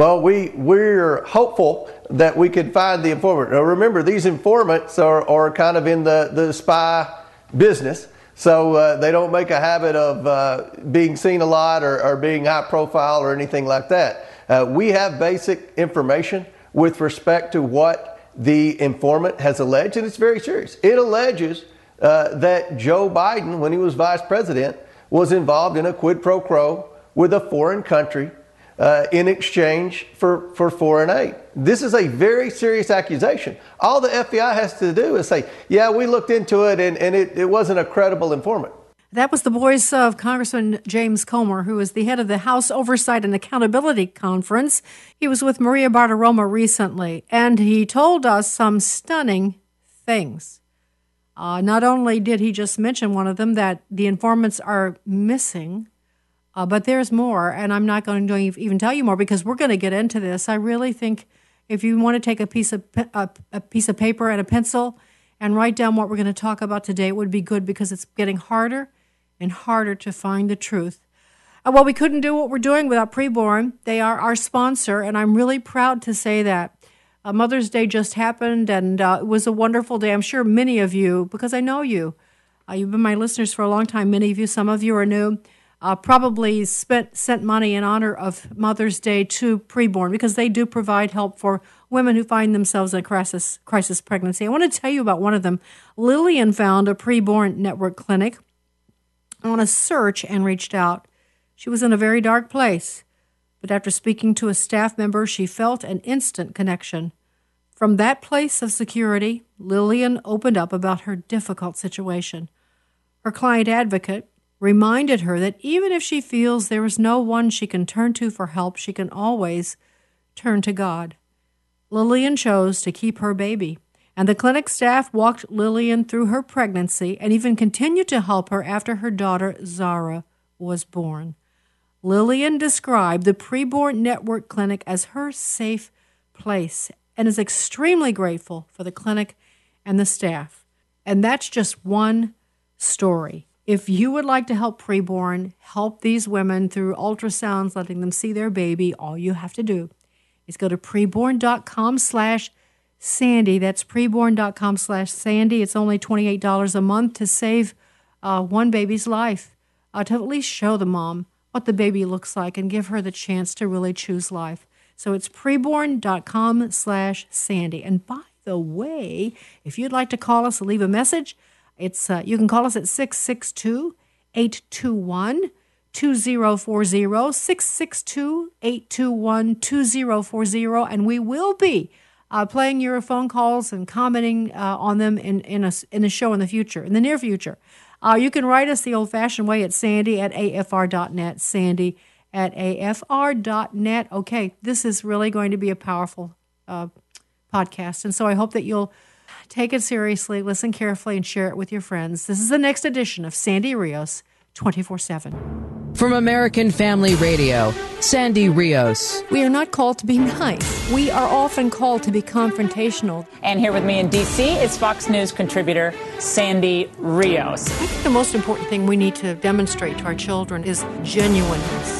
Well, we, we're hopeful that we can find the informant. Now, remember, these informants are, are kind of in the, the spy business. So uh, they don't make a habit of uh, being seen a lot or, or, being high profile or anything like that. Uh, we have basic information with respect to what the informant has alleged, and it's very serious. It alleges uh, that Joe Biden, when he was vice president, was involved in a quid pro quo with a foreign country uh, in exchange for, for foreign aid. This is a very serious accusation. All the FBI has to do is say, yeah, we looked into it and, and it, it wasn't a credible informant. That was the voice of Congressman James Comer, who is the head of the House Oversight and Accountability Conference. He was with Maria Bartiromo recently, and he told us some stunning things. Uh, not only did he just mention one of them, that the informants are missing, uh, but there's more, and I'm not going to even tell you more because we're going to get into this. I really think if you want to take a piece of a, a piece of paper and a pencil and write down what we're going to talk about today, it would be good because it's getting harder and harder to find the truth. Uh, well, we couldn't do what we're doing without Preborn. They are our sponsor, and I'm really proud to say that. Uh, Mother's Day just happened, and uh, it was a wonderful day. I'm sure many of you, because I know you, uh, you've been my listeners for a long time. Many of you, some of you are new uh, probably spent sent money in honor of Mother's Day to preborn because they do provide help for women who find themselves in a crisis crisis pregnancy. I want to tell you about one of them. Lillian found a preborn network clinic on a search and reached out. She was in a very dark place, but after speaking to a staff member, she felt an instant connection. From that place of security, Lillian opened up about her difficult situation. Her client advocate, reminded her that even if she feels there is no one she can turn to for help, she can always turn to God. Lillian chose to keep her baby, and the clinic staff walked Lillian through her pregnancy and even continued to help her after her daughter, Zara, was born. Lillian described the preborn network clinic as her safe place and is extremely grateful for the clinic and the staff. And that's just one story. If you would like to help preborn, help these women through ultrasounds, letting them see their baby, all you have to do is go to preborn.com slash Sandy. That's preborn.com slash Sandy. It's only $28 a month to save uh, one baby's life, uh, to at least show the mom what the baby looks like and give her the chance to really choose life. So it's preborn.com slash Sandy. And by the way, if you'd like to call us and leave a message, it's uh, you can call us at 662 821 2040 662 821 2040 and we will be uh, playing your phone calls and commenting uh, on them in, in, a, in a show in the future, in the near future. Uh, you can write us the old fashioned way at sandy at afr.net. Sandy at afr.net. Okay, this is really going to be a powerful uh, podcast. And so I hope that you'll Take it seriously, listen carefully, and share it with your friends. This is the next edition of Sandy Rios 24 7. From American Family Radio, Sandy Rios. We are not called to be nice. We are often called to be confrontational. And here with me in D.C. is Fox News contributor Sandy Rios. I think the most important thing we need to demonstrate to our children is genuineness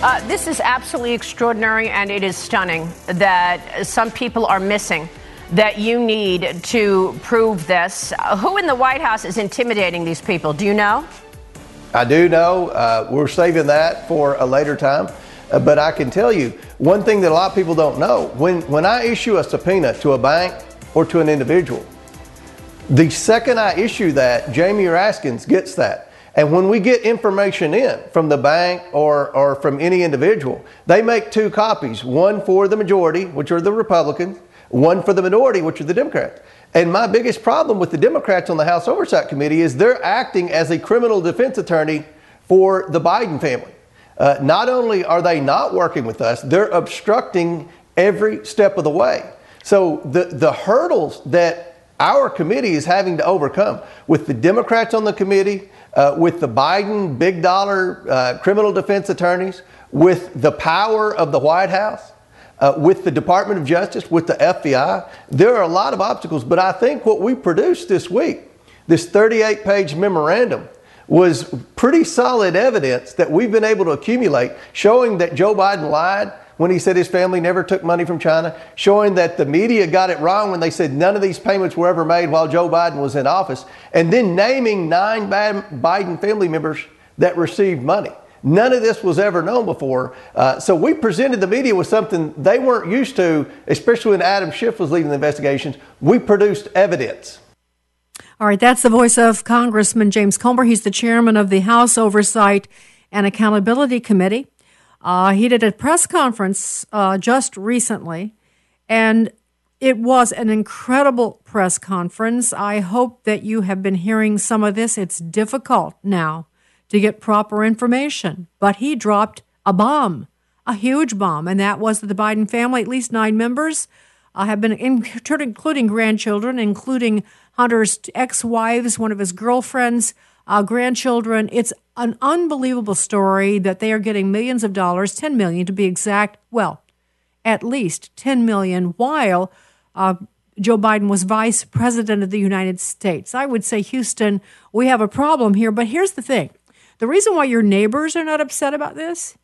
Uh, this is absolutely extraordinary, and it is stunning that some people are missing. That you need to prove this. Uh, who in the White House is intimidating these people? Do you know? I do know. Uh, we're saving that for a later time. Uh, but I can tell you one thing that a lot of people don't know when, when I issue a subpoena to a bank or to an individual, the second I issue that, Jamie Raskins gets that. And when we get information in from the bank or, or from any individual, they make two copies one for the majority, which are the Republicans, one for the minority, which are the Democrats. And my biggest problem with the Democrats on the House Oversight Committee is they're acting as a criminal defense attorney for the Biden family. uh, not only are they not working with us, they're obstructing every step of the way. So the, the hurdles that our committee is having to overcome with the Democrats on the committee, uh, with the Biden big dollar uh, criminal defense attorneys, with the power of the White House, uh, with the Department of Justice, with the FBI. There are a lot of obstacles, but I think what we produced this week, this 38 page memorandum, was pretty solid evidence that we've been able to accumulate showing that Joe Biden lied when he said his family never took money from China, showing that the media got it wrong when they said none of these payments were ever made while Joe Biden was in office, and then naming nine Biden family members that received money. None of this was ever known before. Uh, so we presented the media with something they weren't used to, especially when Adam Schiff was leading the investigations. We produced evidence. All right, that's the voice of Congressman James Comer. He's the chairman of the House Oversight and Accountability Committee. Uh, he did a press conference uh, just recently, and it was an incredible press conference. I hope that you have been hearing some of this. It's difficult now to get proper information, but he dropped a bomb, a huge bomb, and that was that the Biden family, at least nine members, uh, have been, including grandchildren, including Hunter's ex wives, one of his girlfriends, uh, grandchildren. It's an unbelievable story that they are getting millions of dollars, 10 million to be exact. Well, at least 10 million, while uh, Joe Biden was vice president of the United States. I would say, Houston, we have a problem here. But here's the thing the reason why your neighbors are not upset about this,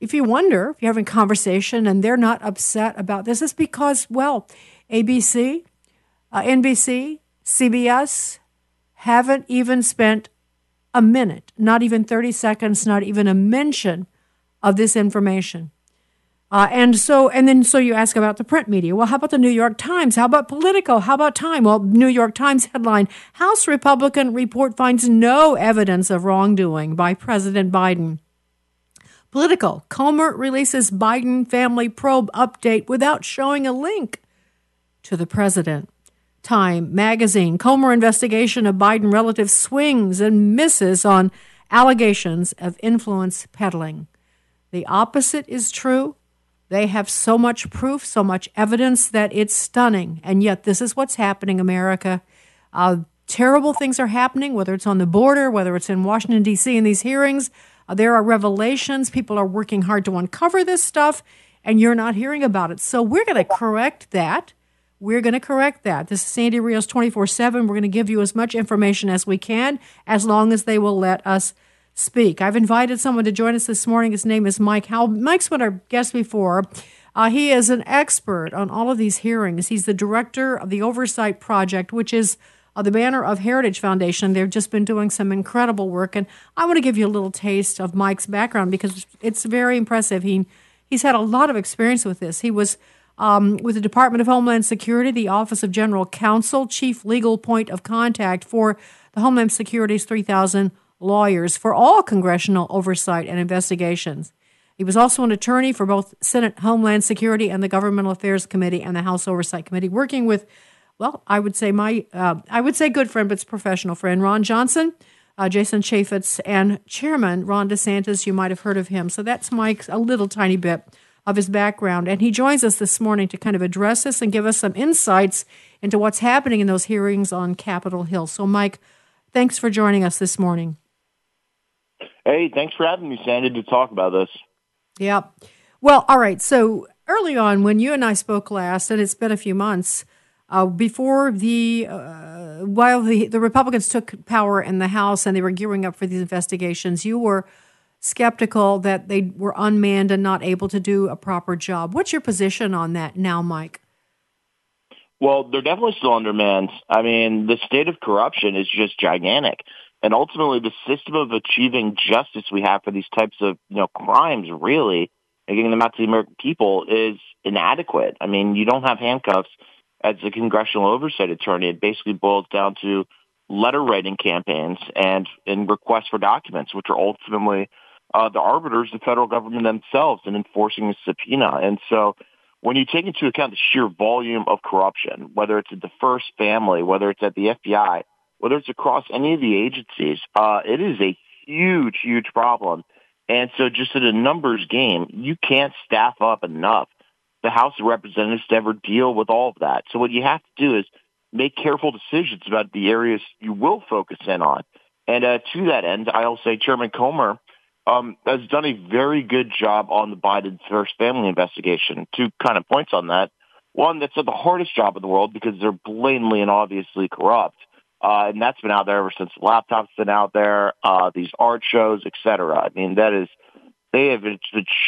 if you wonder, if you're having a conversation and they're not upset about this, is because, well, ABC, uh, NBC, CBS haven't even spent a minute, not even 30 seconds, not even a mention of this information. Uh, and so, and then so you ask about the print media. Well, how about the New York Times? How about Politico? How about Time? Well, New York Times headline: House Republican report finds no evidence of wrongdoing by President Biden. Politico: Comer releases Biden family probe update without showing a link to the president. Time magazine. Comer investigation of Biden relative swings and misses on allegations of influence peddling. The opposite is true. They have so much proof, so much evidence that it's stunning. And yet, this is what's happening, America. Uh, terrible things are happening, whether it's on the border, whether it's in Washington, D.C., in these hearings. Uh, there are revelations. People are working hard to uncover this stuff, and you're not hearing about it. So, we're going to correct that. We're going to correct that. This is Sandy Rios 24 7. We're going to give you as much information as we can, as long as they will let us speak. I've invited someone to join us this morning. His name is Mike Howell. Mike's been our guest before. Uh, he is an expert on all of these hearings. He's the director of the Oversight Project, which is uh, the banner of Heritage Foundation. They've just been doing some incredible work, and I want to give you a little taste of Mike's background because it's very impressive. He he's had a lot of experience with this. He was um, with the Department of Homeland Security, the Office of General Counsel, chief legal point of contact for the Homeland Security's 3,000 lawyers for all congressional oversight and investigations. He was also an attorney for both Senate Homeland Security and the Governmental Affairs Committee and the House Oversight Committee, working with, well, I would say my, uh, I would say good friend, but it's professional friend, Ron Johnson, uh, Jason Chaffetz, and Chairman Ron DeSantis. You might have heard of him. So that's Mike's a little tiny bit of his background. And he joins us this morning to kind of address this and give us some insights into what's happening in those hearings on Capitol Hill. So, Mike, thanks for joining us this morning. Hey, thanks for having me, Sandy, to talk about this. Yeah. Well, all right. So, early on, when you and I spoke last, and it's been a few months, uh, before the uh, while the, the Republicans took power in the House and they were gearing up for these investigations, you were skeptical that they were unmanned and not able to do a proper job. What's your position on that now, Mike? Well, they're definitely still undermanned. I mean, the state of corruption is just gigantic. And ultimately, the system of achieving justice we have for these types of you know crimes, really, and getting them out to the American people, is inadequate. I mean, you don't have handcuffs as a congressional oversight attorney. It basically boils down to letter writing campaigns and, and requests for documents, which are ultimately uh, the arbiters, the federal government themselves, in enforcing a subpoena. And so when you take into account the sheer volume of corruption, whether it's at the first family, whether it's at the FBI, whether it's across any of the agencies, uh, it is a huge, huge problem. And so just in a numbers game, you can't staff up enough the House of Representatives to ever deal with all of that. So what you have to do is make careful decisions about the areas you will focus in on. And uh, to that end, I'll say Chairman Comer um, has done a very good job on the Biden first family investigation. Two kind of points on that. One, that's the hardest job in the world because they're blatantly and obviously corrupt. Uh, and that's been out there ever since the laptop's been out there, uh, these art shows, etc. I mean, that is, they have been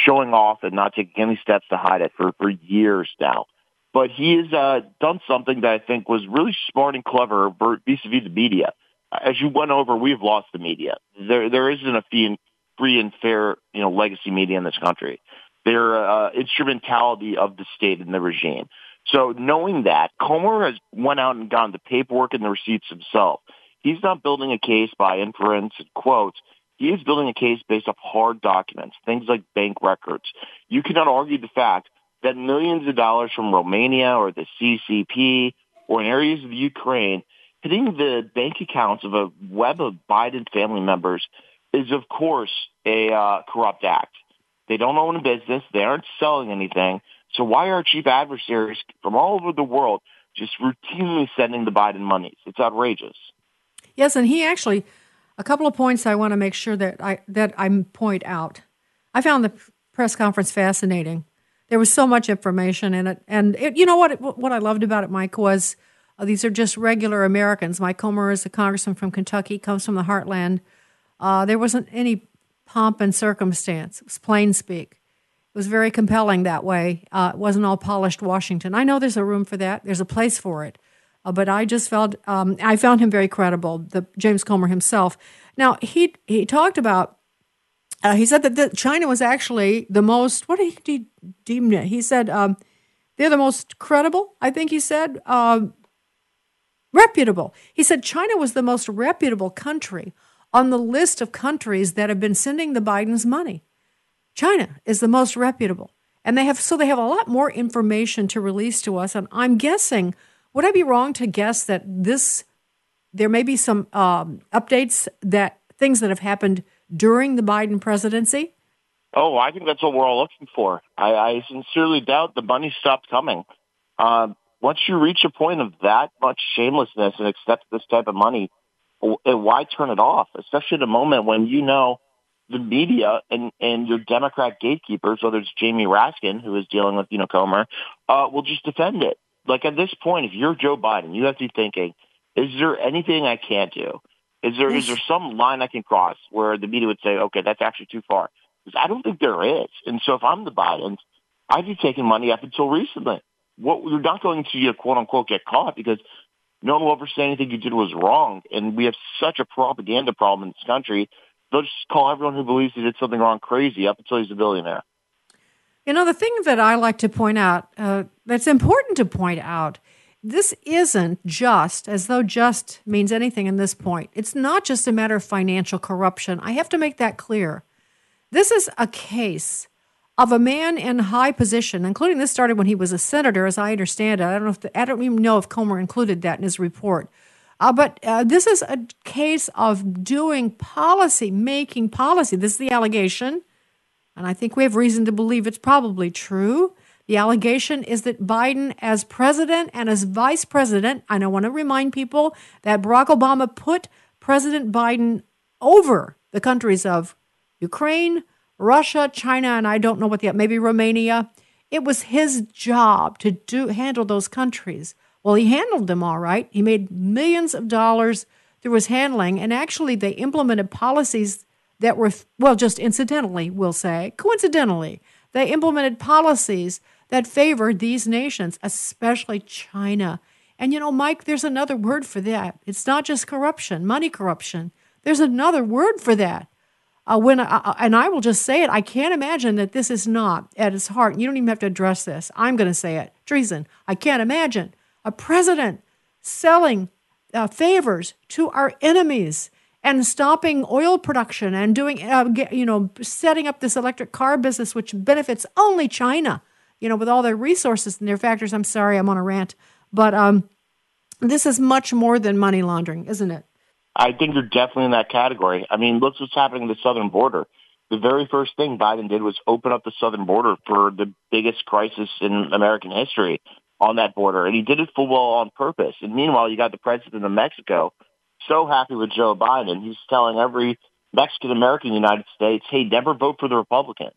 showing off and not taking any steps to hide it for, for years now. But he has uh, done something that I think was really smart and clever vis-a-vis the media. As you went over, we've lost the media. There, there isn't a and, free and fair, you know, legacy media in this country. They're uh, instrumentality of the state and the regime. So knowing that, Comer has went out and gotten the paperwork and the receipts himself. He's not building a case by inference and quotes. He is building a case based off hard documents, things like bank records. You cannot argue the fact that millions of dollars from Romania or the CCP or in areas of Ukraine hitting the bank accounts of a web of Biden family members is, of course, a uh, corrupt act. They don't own a business. They aren't selling anything. So why are chief adversaries from all over the world just routinely sending the Biden monies? It's outrageous. Yes, and he actually a couple of points I want to make sure that I that I point out. I found the press conference fascinating. There was so much information in it, and it, you know what? What I loved about it, Mike, was uh, these are just regular Americans. Mike Comer is a congressman from Kentucky, comes from the heartland. Uh, there wasn't any pomp and circumstance. It was plain speak It was very compelling that way. Uh, it wasn't all polished Washington. I know there's a room for that. There's a place for it. Uh, but I just felt um, I found him very credible, the James Comer himself. Now he he talked about uh, he said that the, China was actually the most what did he deem it? He said um, they're the most credible. I think he said um, reputable. He said China was the most reputable country on the list of countries that have been sending the Bidens money. China is the most reputable. And they have so they have a lot more information to release to us. And I'm guessing, would I be wrong to guess that this there may be some um, updates that things that have happened during the Biden presidency? Oh, I think that's what we're all looking for. I, I sincerely doubt the money stopped coming. Uh, once you reach a point of that much shamelessness and accept this type of money, why turn it off? Especially at a moment when you know the media and, and your Democrat gatekeepers, whether it's Jamie Raskin, who is dealing with, you know, Comer, uh, will just defend it. Like at this point, if you're Joe Biden, you have to be thinking, is there anything I can't do? Is there, is there some line I can cross where the media would say, okay, that's actually too far? Because I don't think there is. And so if I'm the Bidens, I'd be taking money up until recently. What you're not going to, you quote unquote, get caught because no one will ever say anything you did was wrong. And we have such a propaganda problem in this country they'll just call everyone who believes he did something wrong crazy up until he's a billionaire. You know, the thing that I like to point out, uh, that's important to point out, this isn't just as though just means anything in this point. It's not just a matter of financial corruption. I have to make that clear. This is a case of a man in high position, including this started when he was a senator, as I understand it. I don't know if the, I don't even know if Comer included that in his report. Uh, but uh, this is a case of doing policy, making policy. This is the allegation. And I think we have reason to believe it's probably true. The allegation is that Biden, as president and as vice president, and I want to remind people that Barack Obama put President Biden over the countries of Ukraine, Russia, China, and I don't know what the maybe Romania. It was his job to do handle those countries. Well, he handled them all right. He made millions of dollars through his handling, and actually, they implemented policies that were, well, just incidentally, we'll say, coincidentally, they implemented policies that favored these nations, especially China. And you know, Mike, there's another word for that. It's not just corruption, money corruption. There's another word for that. Uh, when I, and I will just say it, I can't imagine that this is not at its heart. You don't even have to address this. I'm going to say it. Treason. I can't imagine a president selling uh, favors to our enemies and stopping oil production and doing, uh, get, you know, setting up this electric car business, which benefits only China, you know, with all their resources and their factors. I'm sorry, I'm on a rant, but um, this is much more than money laundering, isn't it? I think you're definitely in that category. I mean, look what's happening at the southern border. the very first thing Biden did was open up the southern border for the biggest crisis in American history on that border. And he did it full well on purpose. And meanwhile, you got the president of Mexico so happy with Joe Biden. He's telling every Mexican American in the United States, hey, never vote for the Republicans.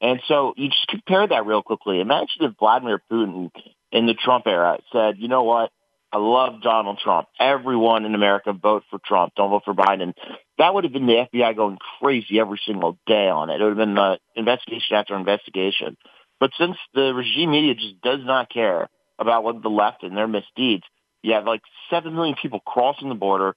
And so you just compare that real quickly. Imagine if Vladimir Putin in the Trump era said, you know what? I love Donald Trump. Everyone in America vote for Trump. Don't vote for Biden. That would have been the FBI going crazy every single day on it. It would have been uh, investigation after investigation. But since the regime media just does not care about what the left and their misdeeds, you have like 7 million people crossing the border.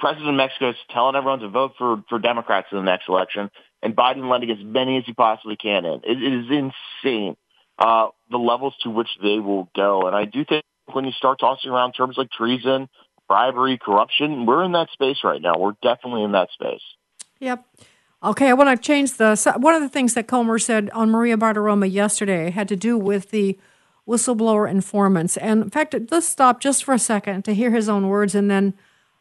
President of Mexico is telling everyone to vote for, for Democrats in the next election, and Biden letting as many as he possibly can in. it, it is insane uh, the levels to which they will go. And I do think when you start tossing around terms like treason, bribery, corruption, we're in that space right now. We're definitely in that space. Yep. Okay, I want to change the. One of the things that Comer said on Maria Bartiromo yesterday had to do with the whistleblower informants. And in fact, let's stop just for a second to hear his own words, and then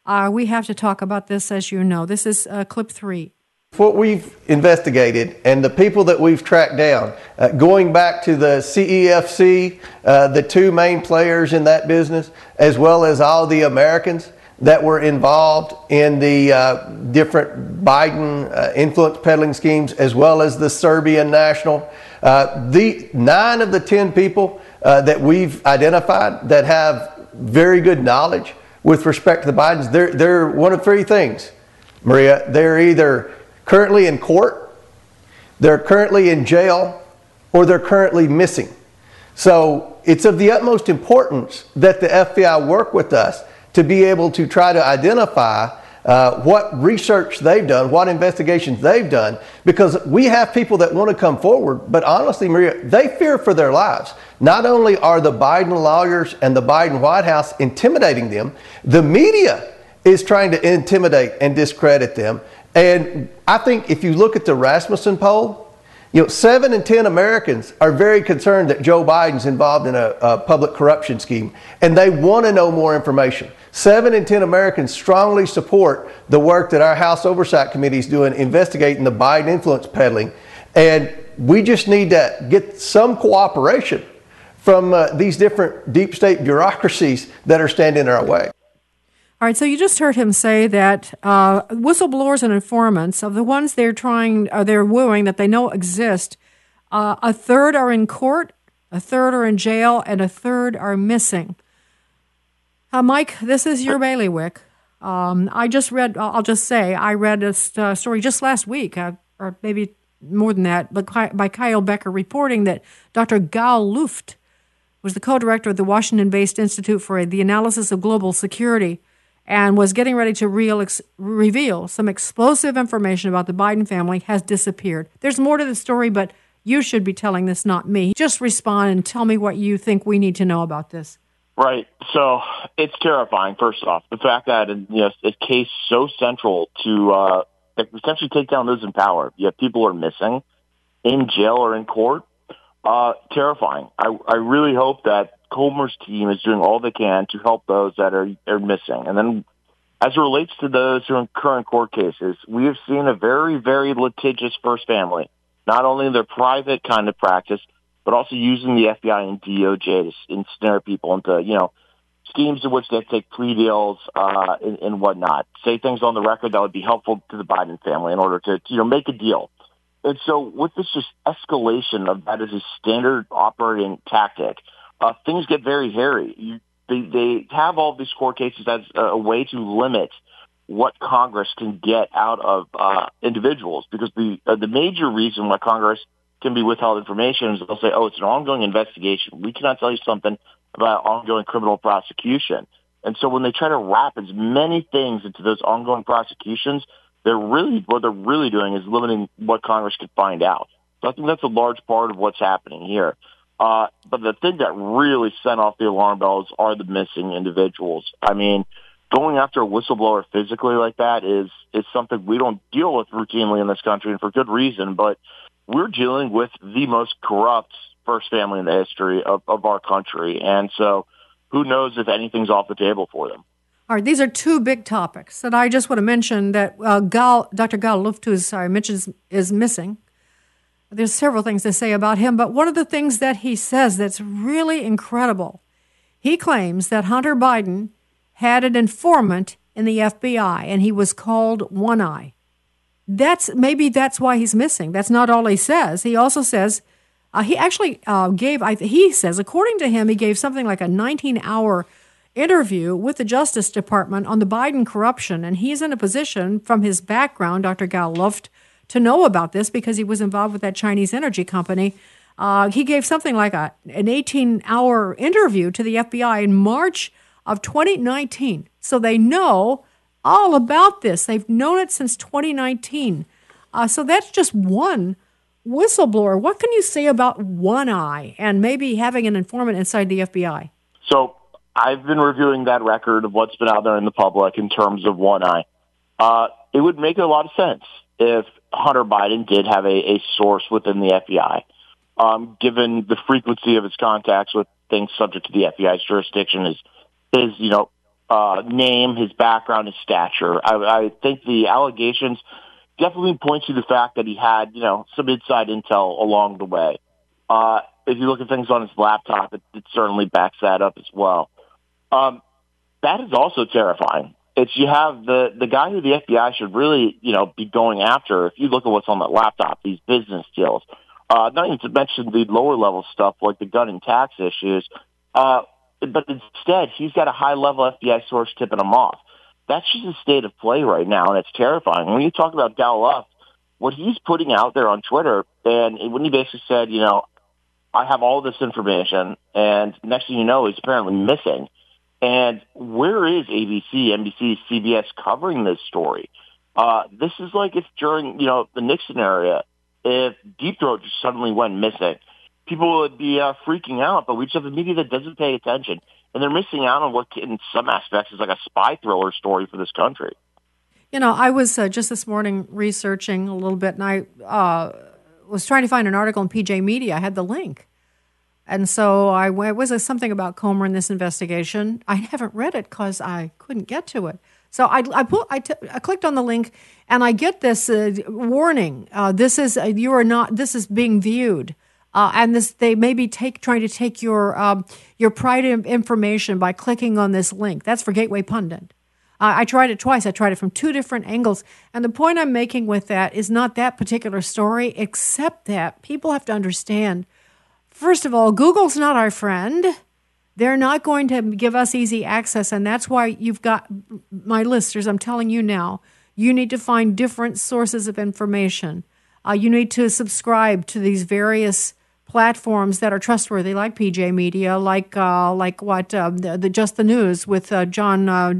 uh, we have to talk about this, as you know. This is uh, clip three. What we've investigated and the people that we've tracked down, uh, going back to the CEFC, uh, the two main players in that business, as well as all the Americans that were involved in the uh, different Biden uh, influence peddling schemes, as well as the Serbian national. Uh, the nine of the ten people uh, that we've identified that have very good knowledge with respect to the Bidens, they're, they're one of three things, Maria. They're either currently in court, they're currently in jail, or they're currently missing. So it's of the utmost importance that the FBI work with us to be able to try to identify uh, what research they've done, what investigations they've done, because we have people that want to come forward, but honestly, Maria, they fear for their lives. Not only are the Biden lawyers and the Biden White House intimidating them, the media is trying to intimidate and discredit them. And I think if you look at the Rasmussen poll, you know, seven in 10 Americans are very concerned that Joe Biden's involved in a, a public corruption scheme, and they want to know more information. Seven in 10 Americans strongly support the work that our House Oversight Committee is doing investigating the Biden influence peddling. And we just need to get some cooperation from uh, these different deep state bureaucracies that are standing in our way. All right, so you just heard him say that uh, whistleblowers and informants of the ones they're trying, or they're wooing that they know exist, uh, a third are in court, a third are in jail, and a third are missing. Uh, Mike, this is your bailiwick. Um, I just read, I'll just say, I read a st- story just last week, uh, or maybe more than that, but by Kyle Becker reporting that Dr. Gal Luft was the co director of the Washington based Institute for the Analysis of Global Security and was getting ready to ex- reveal some explosive information about the Biden family has disappeared. There's more to the story, but you should be telling this, not me. Just respond and tell me what you think we need to know about this. Right. So it's terrifying. First off, the fact that you know, a case so central to uh, essentially take down those in power, yet people are missing in jail or in court. Uh, terrifying. I, I really hope that Comer's team is doing all they can to help those that are, are missing. And then as it relates to those who are in current court cases, we have seen a very, very litigious first family, not only in their private kind of practice, but also using the FBI and DOJ to ensnare people into, you know, schemes in which they take plea deals uh, and, and whatnot. Say things on the record that would be helpful to the Biden family in order to, you know, make a deal. And so with this just escalation of that as a standard operating tactic, uh, things get very hairy. You, they, they have all these court cases as a way to limit what Congress can get out of uh, individuals because the uh, the major reason why Congress can be withheld information is they'll say, oh, it's an ongoing investigation. We cannot tell you something about ongoing criminal prosecution. And so when they try to wrap as many things into those ongoing prosecutions, they're really what they're really doing is limiting what Congress can find out. So I think that's a large part of what's happening here. Uh, but the thing that really sent off the alarm bells are the missing individuals. I mean, going after a whistleblower physically like that is is something we don't deal with routinely in this country, and for good reason. But we're dealing with the most corrupt first family in the history of, of our country, and so who knows if anything's off the table for them. All right, these are two big topics that I just want to mention that uh, Gal, Dr. Gal Luft, who is, is, is missing. There's several things to say about him, but one of the things that he says that's really incredible, he claims that Hunter Biden had an informant in the FBI and he was called One Eye. That's maybe that's why he's missing. That's not all he says. He also says uh, he actually uh, gave. I, he says, according to him, he gave something like a 19-hour interview with the Justice Department on the Biden corruption, and he's in a position from his background, Dr. Gal Luft, to know about this because he was involved with that Chinese energy company. Uh, he gave something like a, an 18 hour interview to the FBI in March of 2019. So they know all about this. They've known it since 2019. Uh, so that's just one whistleblower. What can you say about One Eye and maybe having an informant inside the FBI? So I've been reviewing that record of what's been out there in the public in terms of One Eye. Uh, it would make a lot of sense if Hunter Biden did have a, a source within the FBI, um, given the frequency of his contacts with things subject to the FBI's jurisdiction, his, his you know, uh, name, his background, his stature. I, I think the allegations definitely point to the fact that he had, you know, some inside intel along the way. Uh, if you look at things on his laptop, it, it certainly backs that up as well. Um, that is also terrifying. It's you have the the guy who the FBI should really you know be going after. If you look at what's on that laptop, these business deals, uh, not even to mention the lower level stuff like the gun and tax issues. Uh, but instead, he's got a high level FBI source tipping him off. That's just a state of play right now, and it's terrifying. When you talk about Gal what he's putting out there on Twitter, and when he basically said, you know, I have all this information, and next thing you know, he's apparently missing. And where is ABC, NBC, CBS covering this story? Uh, this is like if during, you know, the Nixon era, if Deep Throat just suddenly went missing, people would be uh, freaking out, but we just have a media that doesn't pay attention. And they're missing out on what, in some aspects, is like a spy thriller story for this country. You know, I was uh, just this morning researching a little bit, and I uh, was trying to find an article in PJ Media. I had the link. And so I was a, something about Comer in this investigation. I haven't read it because I couldn't get to it. So I, I, put, I, t- I clicked on the link and I get this uh, warning. Uh, this is uh, you are not. This is being viewed, uh, and this they may be take trying to take your um, your private information by clicking on this link. That's for Gateway Pundit. I tried it twice. I tried it from two different angles. And the point I'm making with that is not that particular story, except that people have to understand First of all, Google's not our friend. They're not going to give us easy access. And that's why you've got my listeners. I'm telling you now, you need to find different sources of information. Uh, you need to subscribe to these various platforms that are trustworthy, like PJ Media, like uh, like what uh, the, the, Just the News with uh, John uh,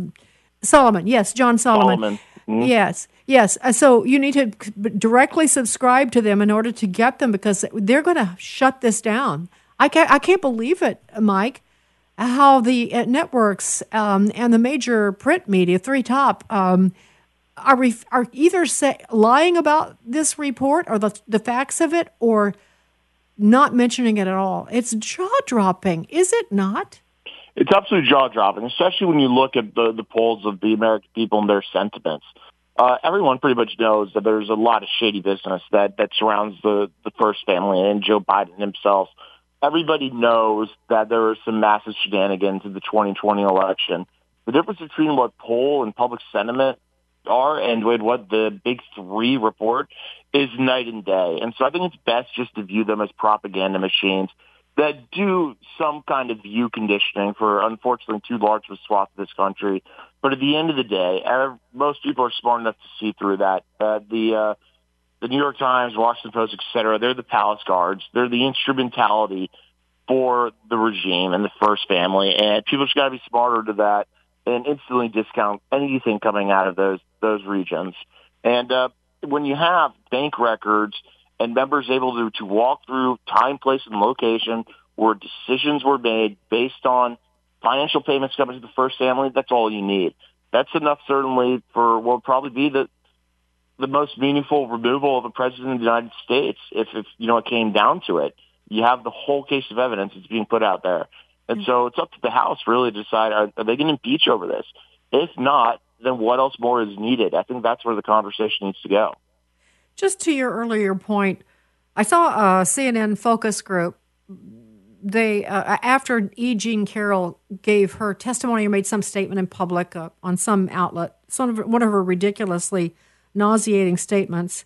Solomon. Yes, John Solomon. Solomon. Mm-hmm. Yes, yes. Uh, so you need to directly subscribe to them in order to get them because they're going to shut this down. I can't, I can't believe it, Mike, how the uh, networks um, and the major print media, three top, um, are, ref- are either say, lying about this report or the, the facts of it or not mentioning it at all. It's jaw dropping, is it not? It's absolutely jaw dropping, especially when you look at the, the polls of the American people and their sentiments. Uh, everyone pretty much knows that there's a lot of shady business that, that surrounds the, the first family and Joe Biden himself. Everybody knows that there are some massive shenanigans in the 2020 election. The difference between what poll and public sentiment are and what the big three report is night and day. And so I think it's best just to view them as propaganda machines that do some kind of view conditioning for unfortunately too large of a swath of this country. But at the end of the day, most people are smart enough to see through that. Uh, the uh, the New York Times, Washington Post, et cetera, they're the palace guards. They're the instrumentality for the regime and the first family. And people just got to be smarter to that and instantly discount anything coming out of those those regions. And uh, when you have bank records – and members able to, to walk through time, place, and location where decisions were made based on financial payments coming to the first family, that's all you need. That's enough certainly for what will probably be the the most meaningful removal of a president of the United States if, if you know it came down to it. You have the whole case of evidence that's being put out there. And mm-hmm. so it's up to the House really to decide are, are they going to impeach over this? If not, then what else more is needed? I think that's where the conversation needs to go. Just to your earlier point, I saw a CNN focus group. They uh, after E. Jean Carroll gave her testimony or made some statement in public uh, on some outlet, some of one of her ridiculously nauseating statements.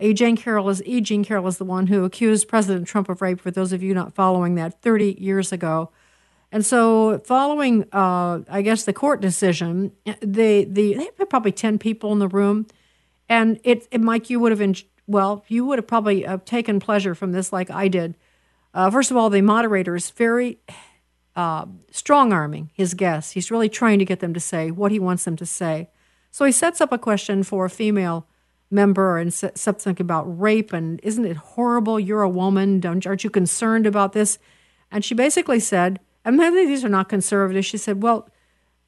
E. Jean Carroll is E. Jean Carroll is the one who accused President Trump of rape. For those of you not following that, 30 years ago. And so, following, uh, I guess, the court decision, they, the, they had probably 10 people in the room. And it, it Mike, you would have, well, you would have probably uh, taken pleasure from this like I did. Uh, first of all, the moderator is very uh, strong arming his guests. He's really trying to get them to say what he wants them to say. So he sets up a question for a female member and something about rape and isn't it horrible? You're a woman. Don't, aren't you concerned about this? And she basically said, and maybe these are not conservative. She said, well,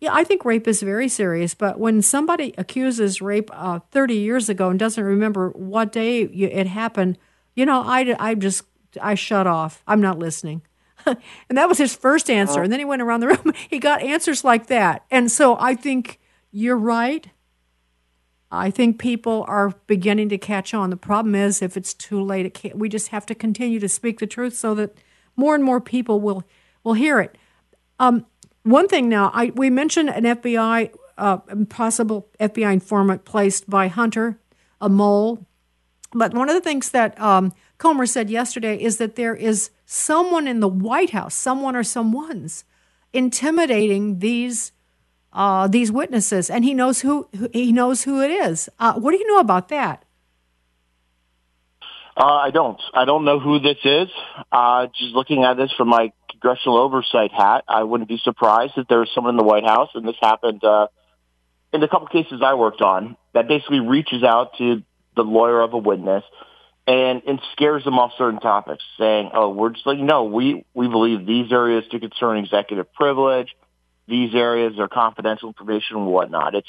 yeah, I think rape is very serious, but when somebody accuses rape uh, 30 years ago and doesn't remember what day it happened, you know, I, I just, I shut off. I'm not listening. and that was his first answer. And then he went around the room. He got answers like that. And so I think you're right. I think people are beginning to catch on. The problem is, if it's too late, it can't, we just have to continue to speak the truth so that more and more people will will hear it. Um, one thing now, I, we mentioned an FBI, uh, possible FBI informant placed by Hunter, a mole. But one of the things that um, Comer said yesterday is that there is someone in the White House, someone or someone's, intimidating these uh, these witnesses, and he knows who he knows who it is. Uh, what do you know about that? Uh, I don't. I don't know who this is. Uh, just looking at this from my congressional oversight hat, I wouldn't be surprised if there was someone in the White House, and this happened uh, in a couple cases I worked on, that basically reaches out to the lawyer of a witness and, and scares them off certain topics, saying, "Oh, we're just like, no, we we believe these areas to concern executive privilege, these areas are confidential information and whatnot." It's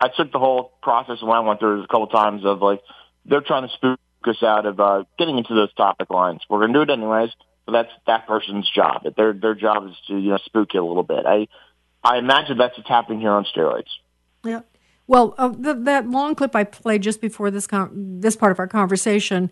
I took the whole process when I went through it a couple times of like they're trying to spook us out of uh, getting into those topic lines. We're to do it anyways, but that's that person's job. Their their job is to you know spook you a little bit. I I imagine that's what's happening here on steroids. Yeah. Well, uh, the, that long clip I played just before this con- this part of our conversation,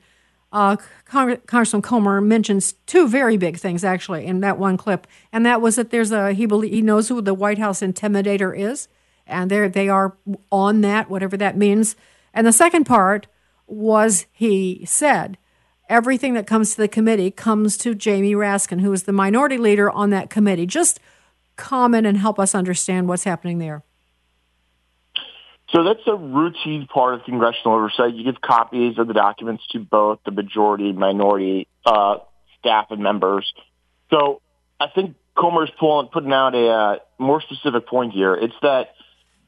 uh, Cong- Congressman Comer mentions two very big things actually in that one clip, and that was that there's a he believe, he knows who the White House intimidator is, and they are on that whatever that means. And the second part was he said everything that comes to the committee comes to Jamie Raskin, who is the minority leader on that committee. Just comment and help us understand what's happening there. So that's a routine part of congressional oversight. You give copies of the documents to both the majority and minority uh, staff and members. So I think Comer's pulling, putting out a uh, more specific point here. It's that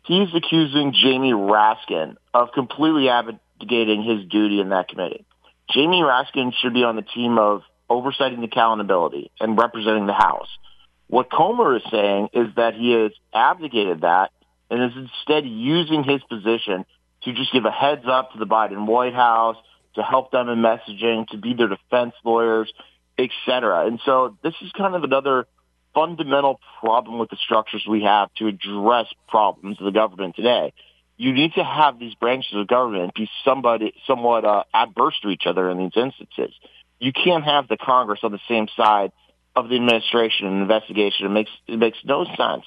he's accusing Jamie Raskin of completely abdicating his duty in that committee. Jamie Raskin should be on the team of oversight and accountability and representing the House. What Comer is saying is that he has abdicated that and is instead using his position to just give a heads up to the Biden White House, to help them in messaging, to be their defense lawyers, etc. And so this is kind of another fundamental problem with the structures we have to address problems of the government today. You need to have these branches of government be somebody somewhat uh, adverse to each other in these instances. You can't have the Congress on the same side of the administration and investigation. It makes it makes no sense.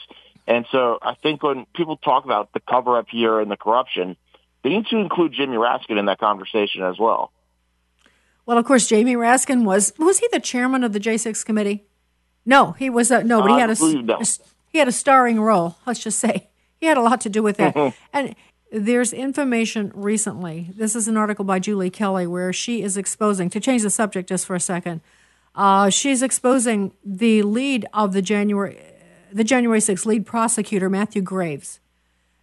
And so I think when people talk about the cover up here and the corruption, they need to include Jimmy Raskin in that conversation as well. Well, of course, Jamie Raskin was was he the chairman of the J6 committee? No, he was a, no, but he had a, no. a, he had a starring role. Let's just say he had a lot to do with that. and there's information recently. This is an article by Julie Kelly where she is exposing to change the subject just for a second. Uh, she's exposing the lead of the January the January 6th lead prosecutor, Matthew Graves.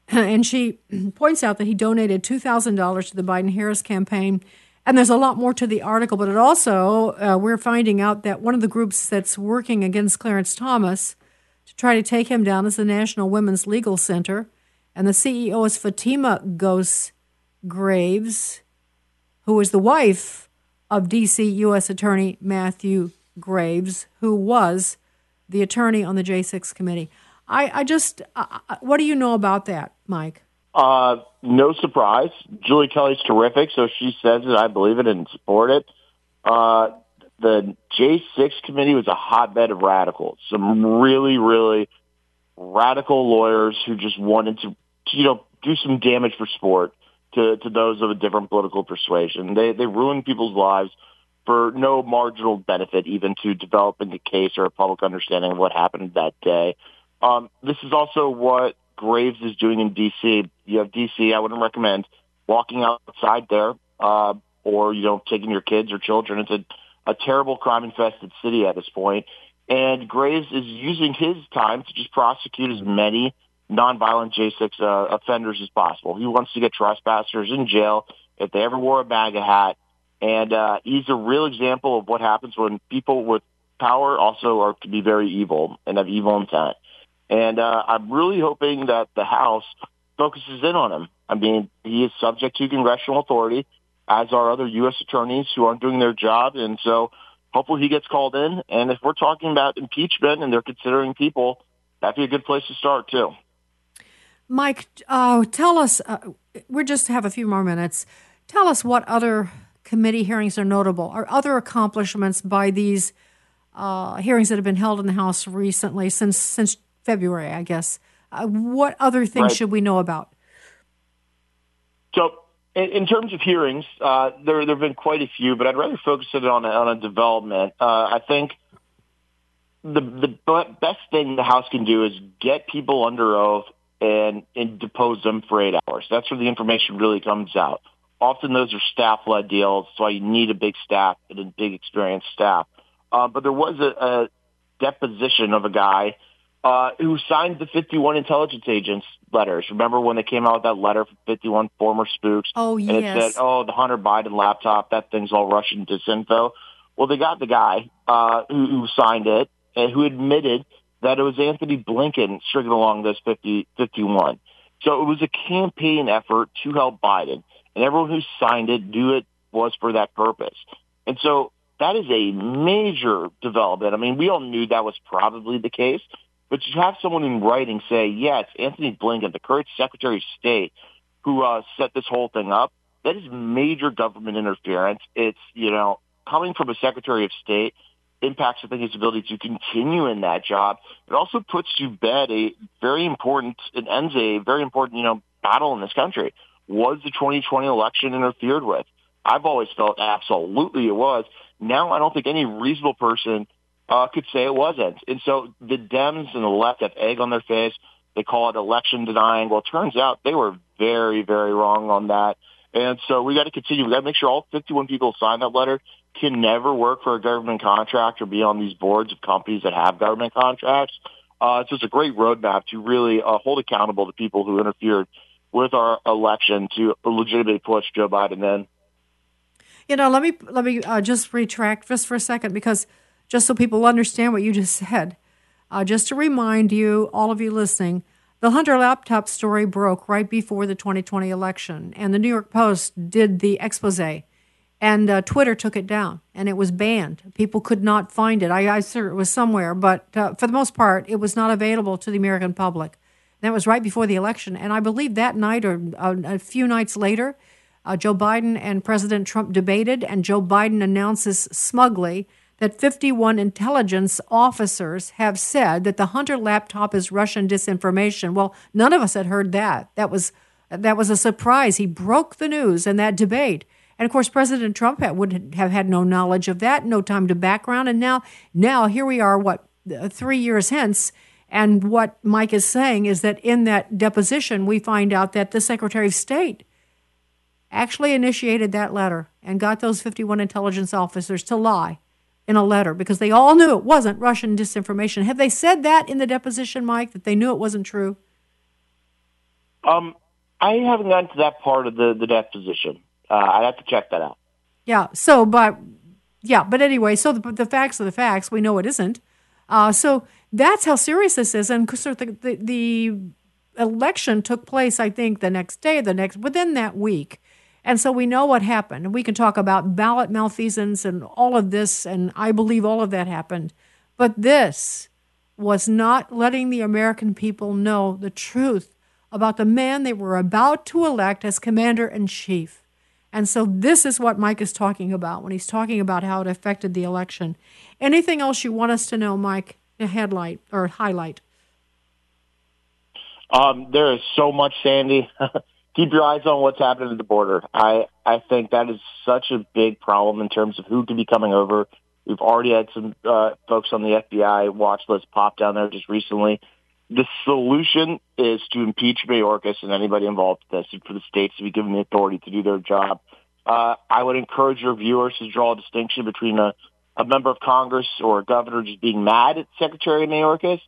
And she points out that he donated $2,000 to the Biden Harris campaign. And there's a lot more to the article, but it also, uh, we're finding out that one of the groups that's working against Clarence Thomas to try to take him down is the National Women's Legal Center. And the CEO is Fatima Goss Graves, who is the wife of D.C. U.S. Attorney Matthew Graves, who was the attorney on the J6 committee. I, I just, uh, what do you know about that, Mike? Uh, no surprise. Julie Kelly's terrific, so she says it. I believe it and support it. Uh, the J6 committee was a hotbed of radicals. Some really, really radical lawyers who just wanted to, you know, do some damage for sport to, to those of a different political persuasion. They, they ruined people's lives for no marginal benefit even to developing a case or a public understanding of what happened that day. Um, this is also what Graves is doing in D.C. You have D.C. I wouldn't recommend walking outside there uh, or, you know, taking your kids or children. It's a, a terrible crime-infested city at this point. And Graves is using his time to just prosecute as many nonviolent J6 uh, offenders as possible. He wants to get trespassers in jail if they ever wore a MAGA hat. And uh, he's a real example of what happens when people with power also are can be very evil and have evil intent. And uh, I'm really hoping that the House focuses in on him. I mean, he is subject to congressional authority, as are other U.S. attorneys who aren't doing their job. And so hopefully he gets called in. And if we're talking about impeachment and they're considering people, that'd be a good place to start, too. Mike, uh, tell us, uh, we just have a few more minutes. Tell us what other committee hearings are notable, or other accomplishments by these uh, hearings that have been held in the House recently since since February, I guess. Uh, what other things right. should we know about? So, in, in terms of hearings, uh, there there have been quite a few, but I'd rather focus it on a, on a development. Uh, I think the the best thing the House can do is get people under oath and and depose them for eight hours. That's where the information really comes out. Often those are staff-led deals, so you need a big staff and a big experienced staff. Uh, but there was a, a deposition of a guy uh, who signed the 51 intelligence agents letters. Remember when they came out with that letter from 51 former spooks? Oh, yes. And it said, oh, the Hunter Biden laptop, that thing's all Russian disinfo. Well, they got the guy uh, who, who signed it and who admitted that it was Antony Blinken stringing along this 50, 51. So it was a campaign effort to help Biden. And everyone who signed it knew it was for that purpose. And so that is a major development. I mean, we all knew that was probably the case, but you have someone in writing say, yes, Antony Blinken, the current Secretary of State, who uh, set this whole thing up. That is major government interference. It's, you know, coming from a Secretary of State impacts, I think, his ability to continue in that job. It also puts to bed a very important, it ends a very important, you know, battle in this country. Was the 2020 election interfered with? I've always felt absolutely it was. Now I don't think any reasonable person uh, could say it wasn't. And so the Dems and the left have egg on their face. They call it election denying. Well, it turns out they were very, very wrong on that. And so we got to continue. We got to make sure all 51 people sign that letter can never work for a government contract or be on these boards of companies that have government contracts. Uh, so it's a great roadmap to really uh, hold accountable the people who interfered with our election to legitimately push Joe Biden in. You know, let me let me uh, just retract just for a second because just so people understand what you just said. Uh, just to remind you, all of you listening, the Hunter laptop story broke right before the 2020 election, and the New York Post did the expose, and uh, Twitter took it down, and it was banned. People could not find it. I, I sure it was somewhere, but uh, for the most part, it was not available to the American public. That was right before the election, and I believe that night or uh, a few nights later, uh, Joe Biden and President Trump debated, and Joe Biden announces smugly that 51 intelligence officers have said that the Hunter laptop is Russian disinformation. Well, none of us had heard that. That was that was a surprise. He broke the news in that debate. And of course, President Trump would have had no knowledge of that, no time to background. And now, now here we are, what three years hence, and what Mike is saying is that in that deposition, we find out that the Secretary of State actually initiated that letter and got those 51 intelligence officers to lie in a letter because they all knew it wasn't Russian disinformation. Have they said that in the deposition, Mike, that they knew it wasn't true? Um, I haven't gotten to that part of the, the deposition. Uh, I'd have to check that out. Yeah. So, but yeah, but anyway, so the, the facts are the facts. We know it isn't. Uh, so that's how serious this is. And the, the, the election took place, I think, the next day, the next within that week. And so we know what happened. We can talk about ballot malfeasance and all of this, and I believe all of that happened. But this was not letting the American people know the truth about the man they were about to elect as commander in chief. And so this is what Mike is talking about when he's talking about how it affected the election. Anything else you want us to know, Mike? A headlight or highlight? Um, there is so much, Sandy. Keep your eyes on what's happening at the border. I I think that is such a big problem in terms of who could be coming over. We've already had some uh, folks on the FBI watch list pop down there just recently. The solution is to impeach Mayorkas and anybody involved with this, and for the states to be given the authority to do their job. Uh, I would encourage your viewers to draw a distinction between a, a member of Congress or a governor just being mad at Secretary Mayorkas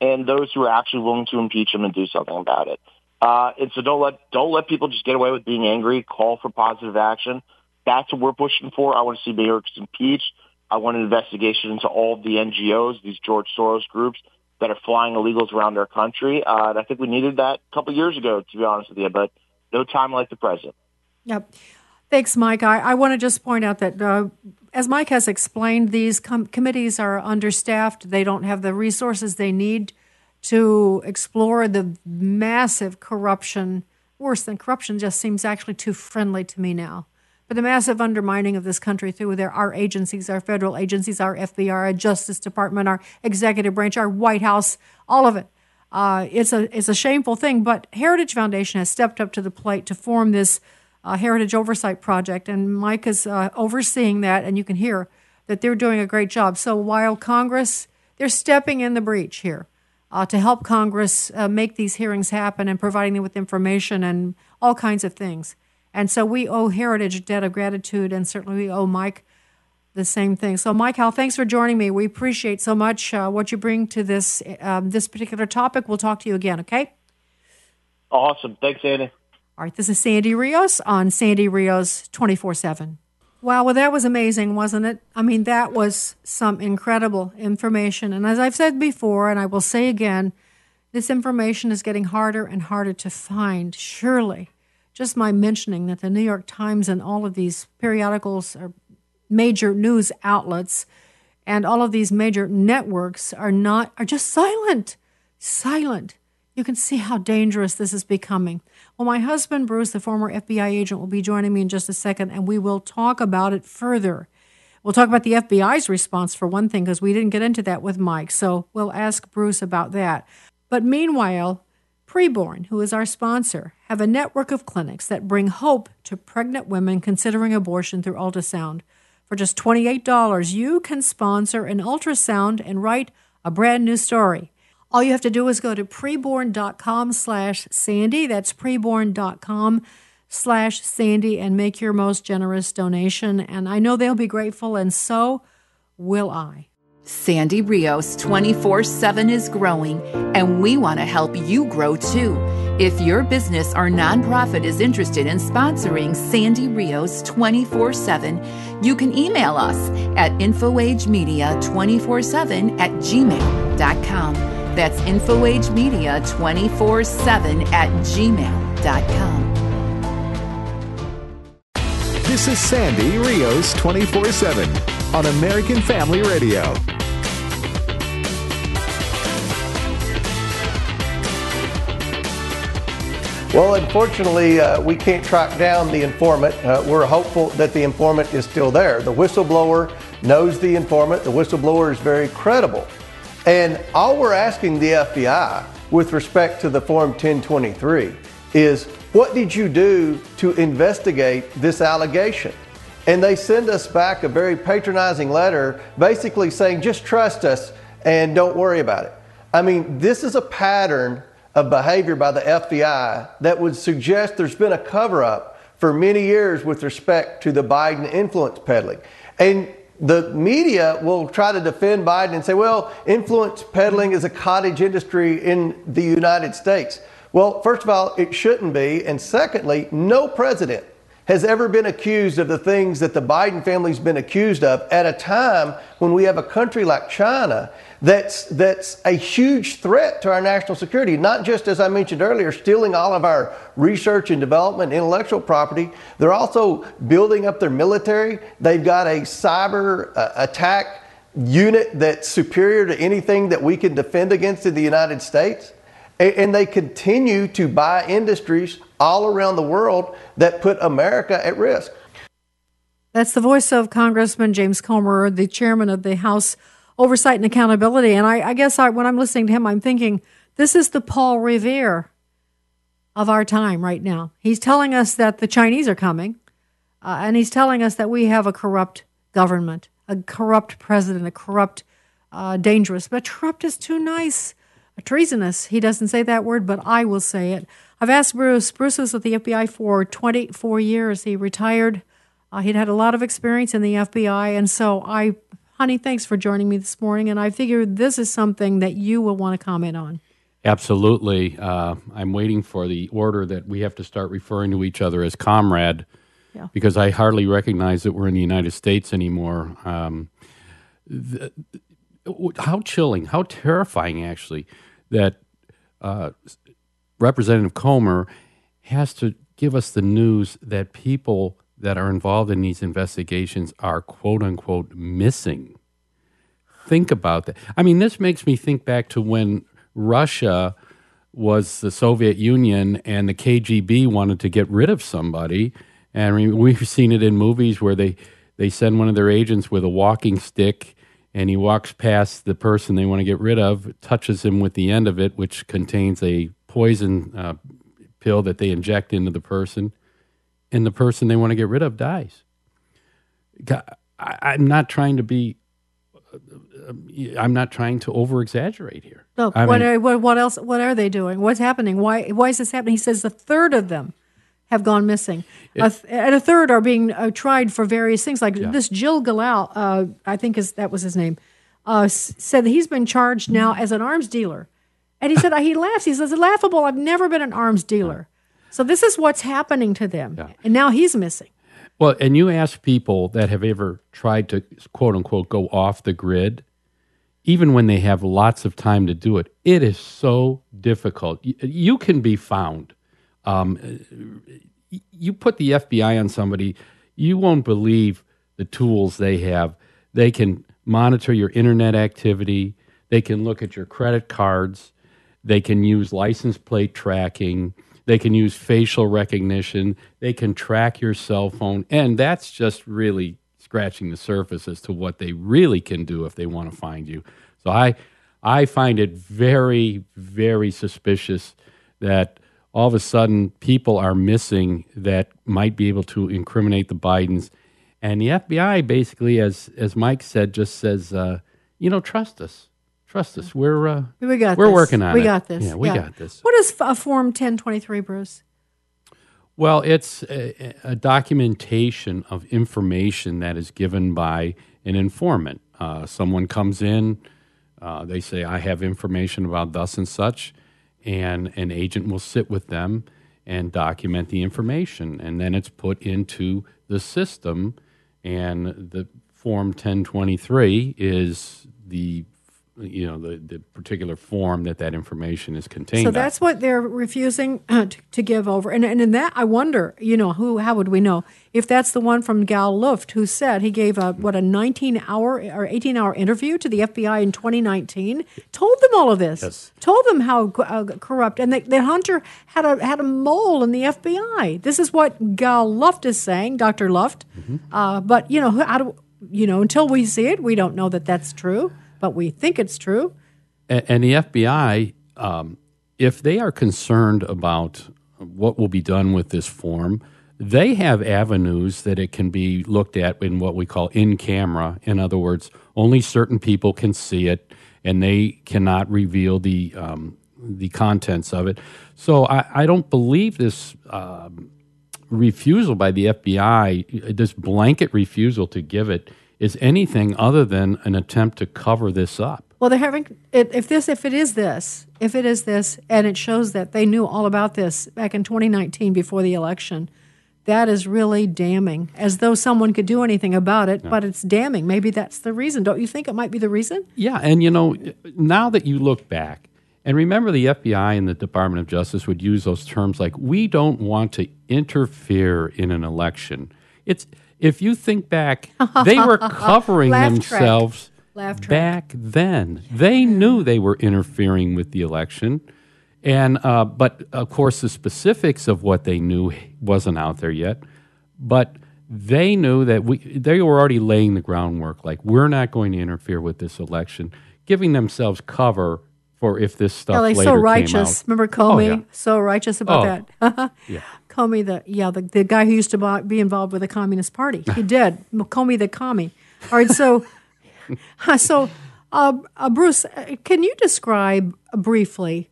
and those who are actually willing to impeach him and do something about it. Uh, and so don't let don't let people just get away with being angry. Call for positive action. That's what we're pushing for. I want to see Mayorkas impeached. I want an investigation into all the NGOs, these George Soros groups that are flying illegals around our country. Uh, and I think we needed that a couple years ago, to be honest with you, but no time like the present. Yep. Thanks, Mike. I, I want to just point out that, uh, as Mike has explained, these com- committees are understaffed. They don't have the resources they need to explore the massive corruption. Worse than corruption, just seems actually too friendly to me now but the massive undermining of this country through their, our agencies, our federal agencies, our FBI, our Justice Department, our executive branch, our White House, all of it. Uh, it's a it's a shameful thing, but Heritage Foundation has stepped up to the plate to form this uh, Heritage Oversight Project, and Mike is uh, overseeing that, and you can hear that they're doing a great job. So while Congress, they're stepping in the breach here uh, to help Congress uh, make these hearings happen and providing them with information and all kinds of things. And so we owe Heritage a debt of gratitude, and certainly we owe Mike the same thing. So, Mike Howell, thanks for joining me. We appreciate so much uh, what you bring to this um, this particular topic. We'll talk to you again, okay? Awesome. Thanks, Andy. All right, this is Sandy Rios on Sandy Rios 24 7. Wow, well, that was amazing, wasn't it? I mean, that was some incredible information. And as I've said before, and I will say again, this information is getting harder and harder to find, surely just my mentioning that the New York Times and all of these periodicals are major news outlets and all of these major networks are not are just silent silent you can see how dangerous this is becoming well my husband bruce the former fbi agent will be joining me in just a second and we will talk about it further we'll talk about the fbi's response for one thing because we didn't get into that with mike so we'll ask bruce about that but meanwhile Preborn, who is our sponsor, have a network of clinics that bring hope to pregnant women considering abortion through ultrasound. For just $28, you can sponsor an ultrasound and write a brand new story. All you have to do is go to preborn.com slash Sandy. That's preborn.com slash Sandy and make your most generous donation. And I know they'll be grateful, and so will I. Sandy Rios 24 7 is growing, and we want to help you grow too. If your business or nonprofit is interested in sponsoring Sandy Rios 24 7, you can email us at infoagemedia247 at gmail.com. That's infoagemedia247 at gmail.com. This is Sandy Rios 24 7 on American Family Radio. Well, unfortunately, uh, we can't track down the informant. Uh, we're hopeful that the informant is still there. The whistleblower knows the informant. The whistleblower is very credible. And all we're asking the FBI with respect to the Form 1023 is what did you do to investigate this allegation? And they send us back a very patronizing letter basically saying, just trust us and don't worry about it. I mean, this is a pattern of behavior by the FBI that would suggest there's been a cover up for many years with respect to the Biden influence peddling. And the media will try to defend Biden and say, well, influence peddling is a cottage industry in the United States. Well, first of all, it shouldn't be. And secondly, no president has ever been accused of the things that the Biden family's been accused of at a time when we have a country like China that's, that's a huge threat to our national security. Not just, as I mentioned earlier, stealing all of our research and development, intellectual property, they're also building up their military. They've got a cyber uh, attack unit that's superior to anything that we can defend against in the United States. And they continue to buy industries all around the world that put America at risk. That's the voice of Congressman James Comer, the chairman of the House Oversight and Accountability. And I, I guess I, when I'm listening to him, I'm thinking this is the Paul Revere of our time right now. He's telling us that the Chinese are coming, uh, and he's telling us that we have a corrupt government, a corrupt president, a corrupt, uh, dangerous, but corrupt is too nice treasonous. He doesn't say that word, but I will say it. I've asked Bruce. Bruce was with the FBI for 24 years. He retired. Uh, he'd had a lot of experience in the FBI. And so I, honey, thanks for joining me this morning. And I figure this is something that you will want to comment on. Absolutely. Uh, I'm waiting for the order that we have to start referring to each other as comrade yeah. because I hardly recognize that we're in the United States anymore. Um, the, how chilling, how terrifying, actually that uh, Representative Comer has to give us the news that people that are involved in these investigations are quote unquote missing. Think about that. I mean, this makes me think back to when Russia was the Soviet Union and the KGB wanted to get rid of somebody. And we've seen it in movies where they, they send one of their agents with a walking stick and he walks past the person they want to get rid of, touches him with the end of it, which contains a poison uh, pill that they inject into the person, and the person they want to get rid of dies. I, am not trying to be. I'm not trying to over exaggerate here. No, what, are, what, what else? What are they doing? What's happening? Why? Why is this happening? He says a third of them have gone missing. It, a th- and a third are being uh, tried for various things. Like yeah. this Jill Galal, uh, I think is that was his name, uh, said that he's been charged now as an arms dealer. And he said, he laughs. He says, it's laughable. I've never been an arms dealer. So this is what's happening to them. Yeah. And now he's missing. Well, and you ask people that have ever tried to quote unquote go off the grid, even when they have lots of time to do it, it is so difficult. You can be found um, you put the FBI on somebody, you won't believe the tools they have. They can monitor your internet activity, they can look at your credit cards, they can use license plate tracking, they can use facial recognition, they can track your cell phone, and that's just really scratching the surface as to what they really can do if they want to find you. So I I find it very very suspicious that all of a sudden people are missing that might be able to incriminate the Bidens. And the FBI basically, as as Mike said, just says, uh, you know, trust us, trust us. We're uh, we got we're this. working on we it. We got this. Yeah, we yeah. got this. What is a Form 1023, Bruce? Well, it's a, a, documentation of information that is given by an informant. Uh, someone comes in, uh, they say, I have information about thus and such and an agent will sit with them and document the information, and then it's put into the system. And the Form 1023 is the you know the, the particular form that that information is contained. So that's what they're refusing uh, to, to, give over, and and in that I wonder, you know, who how would we know if that's the one from Gal Luft who said he gave a what a 19 hour or 18 hour interview to the FBI in 2019, told them all of this, yes. told them how uh, corrupt, and that, Hunter had a had a mole in the FBI. This is what Gal Luft is saying, Dr. Luft. Mm-hmm. Uh, but you know, how do you know until we see it, we don't know that that's true but we think it's true. And, and the FBI, um, if they are concerned about what will be done with this form, they have avenues that it can be looked at in what we call in camera. In other words, only certain people can see it, and they cannot reveal the um, the contents of it. So I, I don't believe this um, refusal by the FBI, this blanket refusal to give it, is anything other than an attempt to cover this up. Well, they're having if this if it is this if it is this and it shows that they knew all about this back in 2019 before the election. That is really damning, as though someone could do anything about it, but it's damning. Maybe that's the reason. Don't you think it might be the reason? Yeah, and you know, now that you look back, and remember the FBI and the Department of Justice would use those terms like, we don't want to interfere in an election. It's if you think back, they were covering themselves. Laugh back then. They knew they were interfering with the election. And uh, but of course the specifics of what they knew wasn't out there yet. But they knew that we they were already laying the groundwork like we're not going to interfere with this election, giving themselves cover for if this stuff Yeah, like later so righteous. Remember Comey? Oh, yeah. So righteous about Oh, that. yeah. Comey, the yeah, the, the guy who used to be involved with the Communist Party. He did. Comey the commie. All right, so so uh, uh, Bruce, uh, can you describe briefly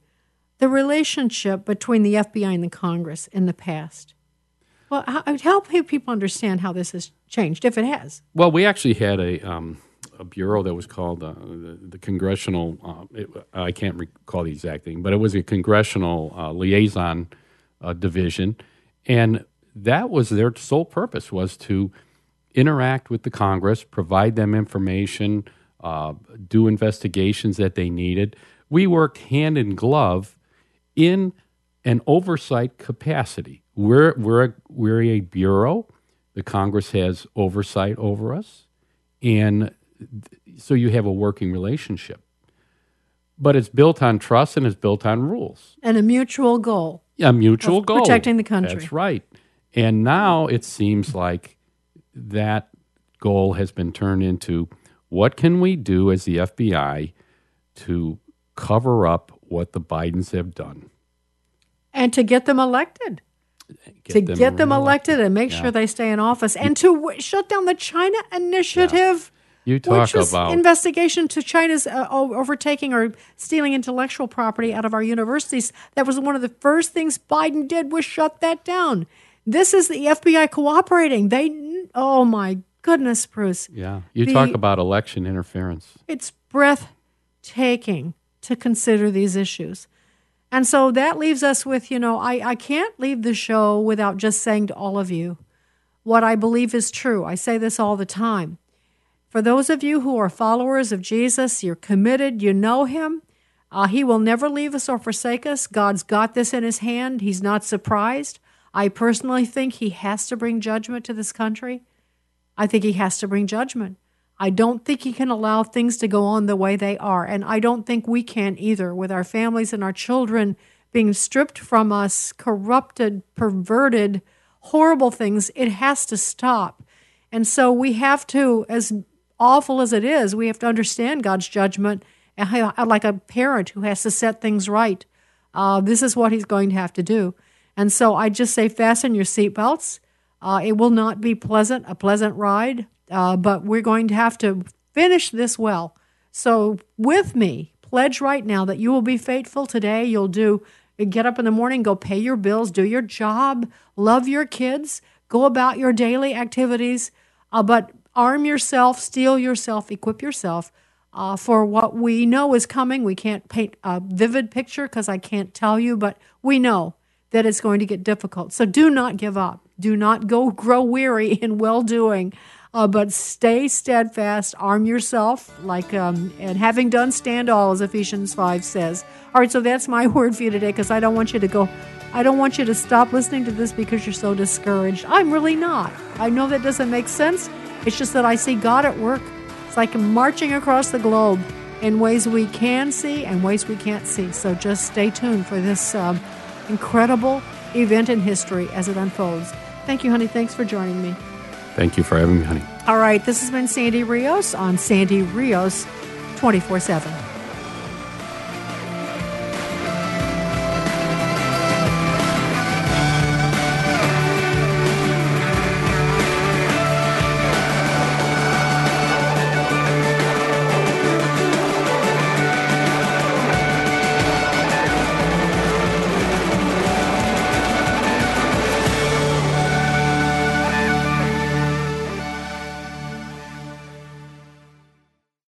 the relationship between the FBI and the Congress in the past? Well, how, help people understand how this has changed, if it has. Well, we actually had a, um, a bureau that was called uh, the, the Congressional. Uh, it, I can't recall the exact thing, but it was a Congressional uh, Liaison uh, Division, and that was their sole purpose was to interact with the Congress, provide them information, uh, do investigations that they needed. We worked hand in glove in an oversight capacity. We're, we're, a, we're a bureau. The Congress has oversight over us. And th- so you have a working relationship. But it's built on trust and it's built on rules. And a mutual goal. A mutual goal. protecting the country. That's right. And now it seems like that goal has been turned into what can we do as the FBI to cover up what the Bidens have done? and to get them elected. to them get them reelected. elected and make Yeah. sure they stay in office, and to w- shut down the China Initiative, You talk which about investigation to China's uh, overtaking or stealing intellectual property out of our universities. That was one of the first things Biden did was shut that down. This is the FBI cooperating. They, oh my goodness, Bruce. yeah. You The- talk about election interference. It's breathtaking to consider these issues. And so that leaves us with, you know, I, I can't leave the show without just saying to all of you what I believe is true. I say this all the time. For those of you who are followers of Jesus, you're committed, you know him. Uh, he will never leave us or forsake us. God's got this in his hand. He's not surprised. I personally think he has to bring judgment to this country. I think he has to bring judgment. I don't think he can allow things to go on the way they are. And I don't think we can either, with our families and our children being stripped from us, corrupted, perverted, horrible things. It has to stop. And so we have to, as awful as it is, we have to understand God's judgment like a parent who has to set things right. Uh, this is what he's going to have to do. And so I just say fasten your seatbelts. Uh, it will not be pleasant, a pleasant ride, uh, but we're going to have to finish this well. So, with me, pledge right now that you will be faithful today. You'll do, get up in the morning, go pay your bills, do your job, love your kids, go about your daily activities, uh, but arm yourself, steel yourself, equip yourself uh, for what we know is coming. We can't paint a vivid picture because I can't tell you, but we know that it's going to get difficult. So do not give up. Do not go grow weary in well doing, uh, but stay steadfast. Arm yourself, like um, and having done, stand all, as Ephesians five says. All right, so that's my word for you today because I don't want you to go. I don't want you to stop listening to this because you're so discouraged. I'm really not. I know that doesn't make sense. It's just that I see God at work. It's like marching across the globe in ways we can see and ways we can't see. So just stay tuned for this um, incredible event in history as it unfolds. Thank you, honey. Thanks for joining me. Thank you for having me, honey. All right, this has been Sandy Rios on Sandy Rios 24 7.